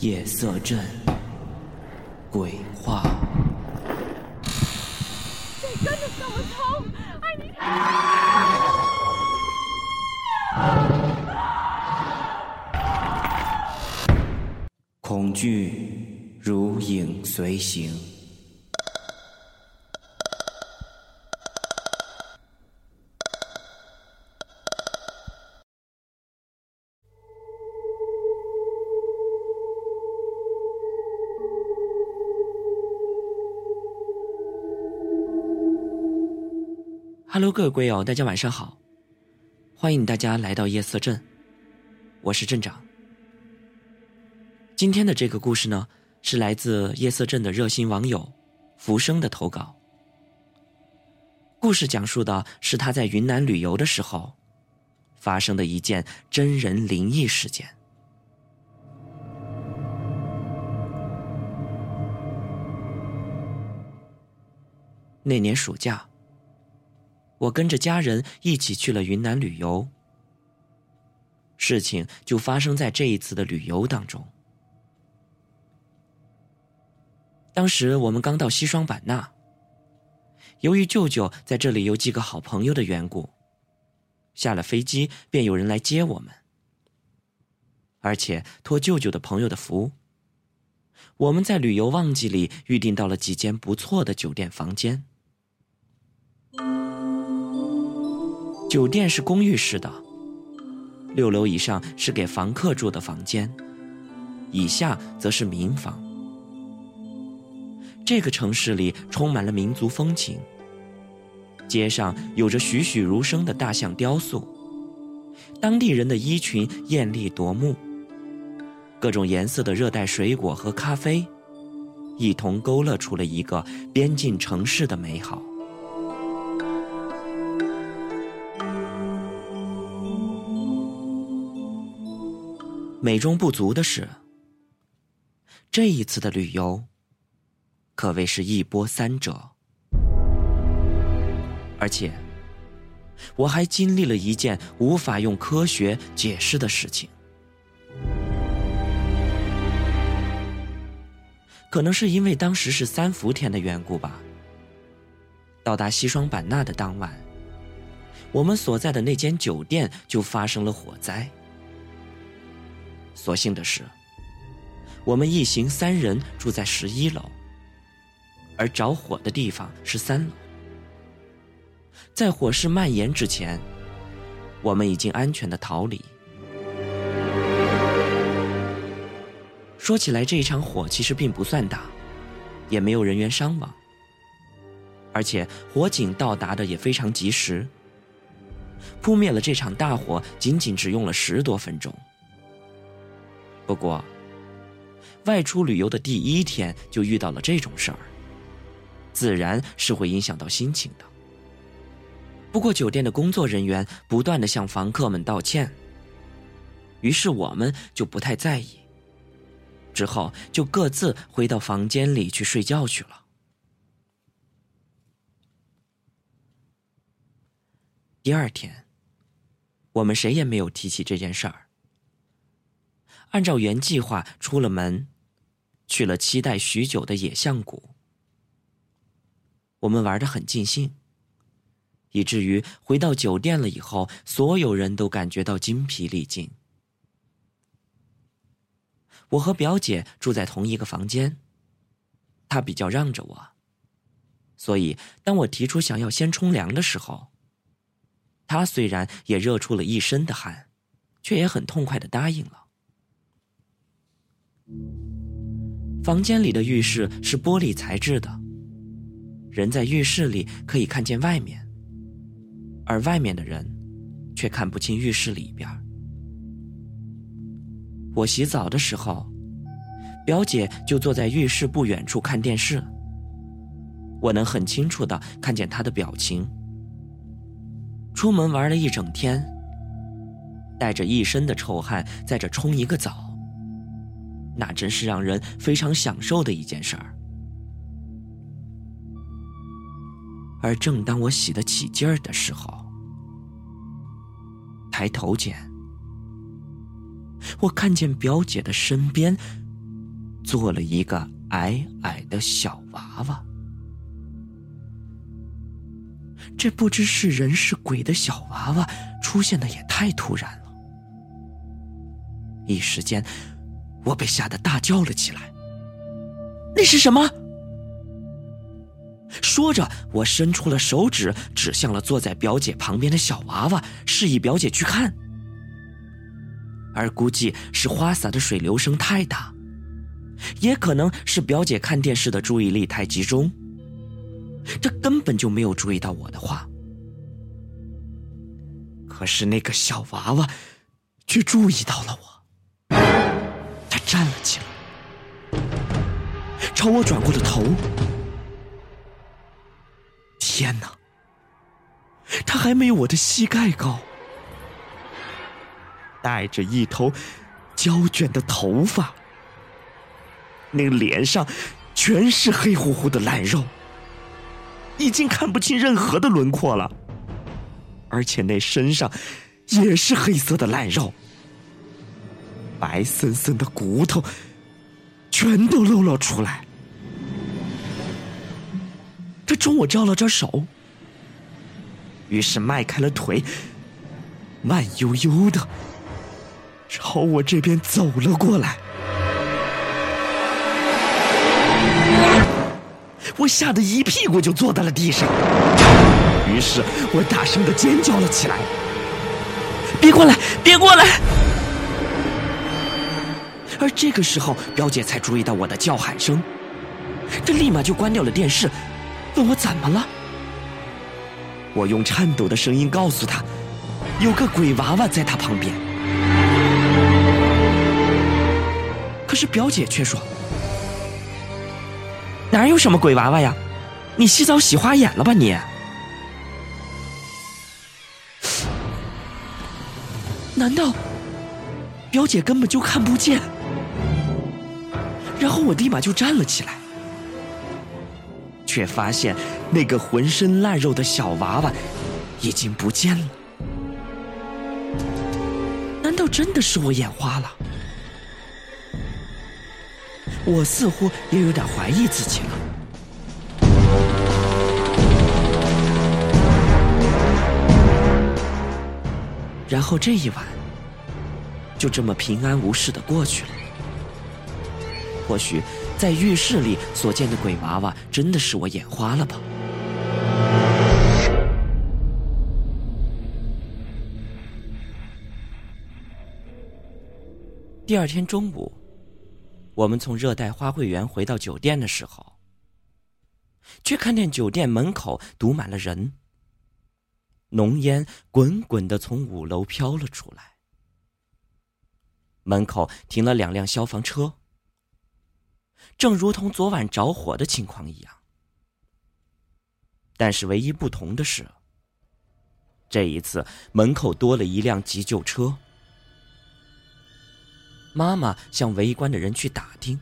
夜色镇鬼话。恐惧如影随形。Hello，各位龟友，大家晚上好，欢迎大家来到夜色镇，我是镇长。今天的这个故事呢，是来自夜色镇的热心网友浮生的投稿。故事讲述的是他在云南旅游的时候发生的一件真人灵异事件。那年暑假，我跟着家人一起去了云南旅游。事情就发生在这一次的旅游当中。当时我们刚到西双版纳，由于舅舅在这里有几个好朋友的缘故，下了飞机便有人来接我们。而且托舅舅的朋友的福，我们在旅游旺季里预订到了几间不错的酒店房间。酒店是公寓式的，六楼以上是给房客住的房间，以下则是民房。这个城市里充满了民族风情，街上有着栩栩如生的大象雕塑，当地人的衣裙艳丽夺目，各种颜色的热带水果和咖啡，一同勾勒出了一个边境城市的美好。美中不足的是，这一次的旅游。可谓是一波三折，而且我还经历了一件无法用科学解释的事情。可能是因为当时是三伏天的缘故吧。到达西双版纳的当晚，我们所在的那间酒店就发生了火灾。所幸的是，我们一行三人住在十一楼。而着火的地方是三楼，在火势蔓延之前，我们已经安全的逃离。说起来，这一场火其实并不算大，也没有人员伤亡，而且火警到达的也非常及时，扑灭了这场大火，仅仅只用了十多分钟。不过，外出旅游的第一天就遇到了这种事儿。自然是会影响到心情的。不过酒店的工作人员不断的向房客们道歉，于是我们就不太在意。之后就各自回到房间里去睡觉去了。第二天，我们谁也没有提起这件事儿，按照原计划出了门，去了期待许久的野象谷。我们玩的很尽兴，以至于回到酒店了以后，所有人都感觉到精疲力尽。我和表姐住在同一个房间，她比较让着我，所以当我提出想要先冲凉的时候，她虽然也热出了一身的汗，却也很痛快的答应了。房间里的浴室是玻璃材质的。人在浴室里可以看见外面，而外面的人却看不清浴室里边。我洗澡的时候，表姐就坐在浴室不远处看电视。我能很清楚的看见她的表情。出门玩了一整天，带着一身的臭汗，在这冲一个澡，那真是让人非常享受的一件事儿。而正当我洗得起劲儿的时候，抬头间，我看见表姐的身边做了一个矮矮的小娃娃。这不知是人是鬼的小娃娃出现的也太突然了，一时间，我被吓得大叫了起来。那是什么？说着，我伸出了手指，指向了坐在表姐旁边的小娃娃，示意表姐去看。而估计是花洒的水流声太大，也可能是表姐看电视的注意力太集中，这根本就没有注意到我的话。可是那个小娃娃却注意到了我，站了起来，朝我转过了头。天哪！他还没有我的膝盖高，带着一头胶卷的头发，那脸上全是黑乎乎的烂肉，已经看不清任何的轮廓了，而且那身上也是黑色的烂肉，白森森的骨头全都露了出来。他冲我招了招手，于是迈开了腿，慢悠悠的朝我这边走了过来。我吓得一屁股就坐在了地上，于是我大声的尖叫了起来：“别过来，别过来！”而这个时候，表姐才注意到我的叫喊声，这立马就关掉了电视。问我怎么了？我用颤抖的声音告诉她，有个鬼娃娃在她旁边。可是表姐却说：“哪有什么鬼娃娃呀？你洗澡洗花眼了吧你？”难道表姐根本就看不见？然后我立马就站了起来。却发现那个浑身烂肉的小娃娃已经不见了。难道真的是我眼花了？我似乎也有点怀疑自己了。然后这一晚就这么平安无事的过去了。或许。在浴室里所见的鬼娃娃，真的是我眼花了吧？第二天中午，我们从热带花卉园回到酒店的时候，却看见酒店门口堵满了人，浓烟滚滚的从五楼飘了出来，门口停了两辆消防车。正如同昨晚着火的情况一样，但是唯一不同的是，这一次门口多了一辆急救车。妈妈向围观的人去打听，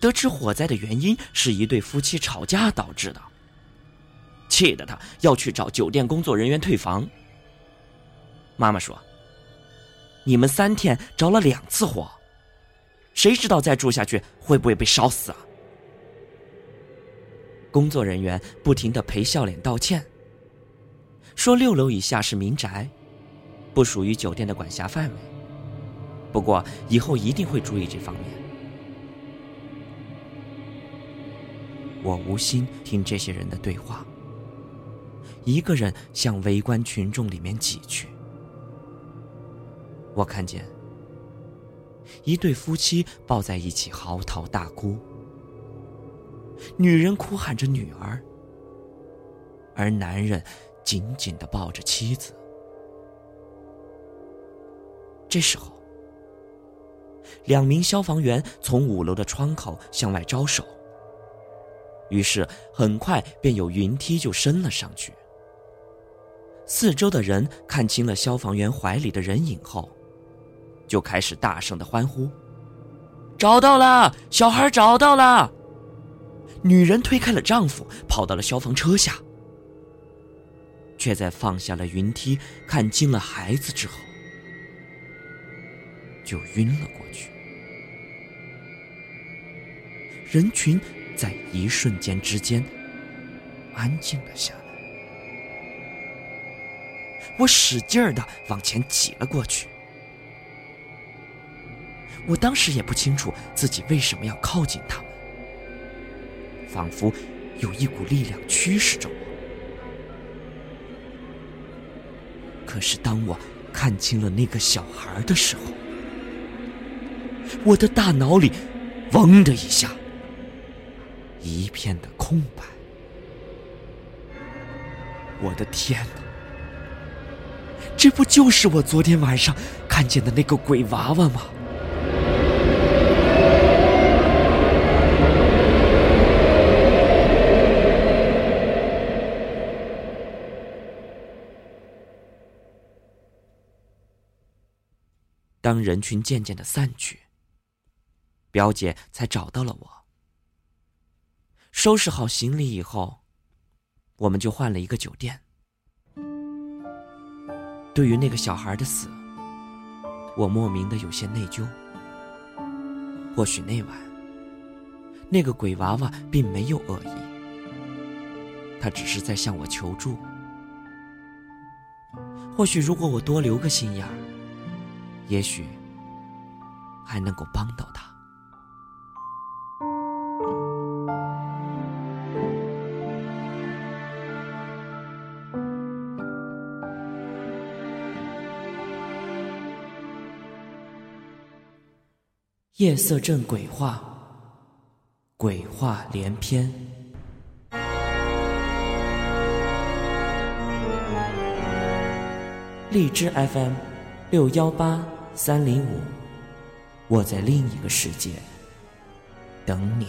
得知火灾的原因是一对夫妻吵架导致的，气得他要去找酒店工作人员退房。妈妈说：“你们三天着了两次火。”谁知道再住下去会不会被烧死啊？工作人员不停的陪笑脸道歉，说六楼以下是民宅，不属于酒店的管辖范围。不过以后一定会注意这方面。我无心听这些人的对话，一个人向围观群众里面挤去。我看见。一对夫妻抱在一起嚎啕大哭，女人哭喊着女儿，而男人紧紧的抱着妻子。这时候，两名消防员从五楼的窗口向外招手，于是很快便有云梯就升了上去。四周的人看清了消防员怀里的人影后。就开始大声的欢呼：“找到了，小孩找到了！”女人推开了丈夫，跑到了消防车下，却在放下了云梯、看清了孩子之后，就晕了过去。人群在一瞬间之间安静了下来。我使劲儿的往前挤了过去。我当时也不清楚自己为什么要靠近他们，仿佛有一股力量驱使着我。可是当我看清了那个小孩的时候，我的大脑里“嗡”的一下，一片的空白。我的天哪！这不就是我昨天晚上看见的那个鬼娃娃吗？当人群渐渐的散去，表姐才找到了我。收拾好行李以后，我们就换了一个酒店。对于那个小孩的死，我莫名的有些内疚。或许那晚，那个鬼娃娃并没有恶意，他只是在向我求助。或许如果我多留个心眼儿，也许还能够帮到他。夜色镇鬼话，鬼话连篇。荔枝 FM 六幺八三零五，我在另一个世界等你。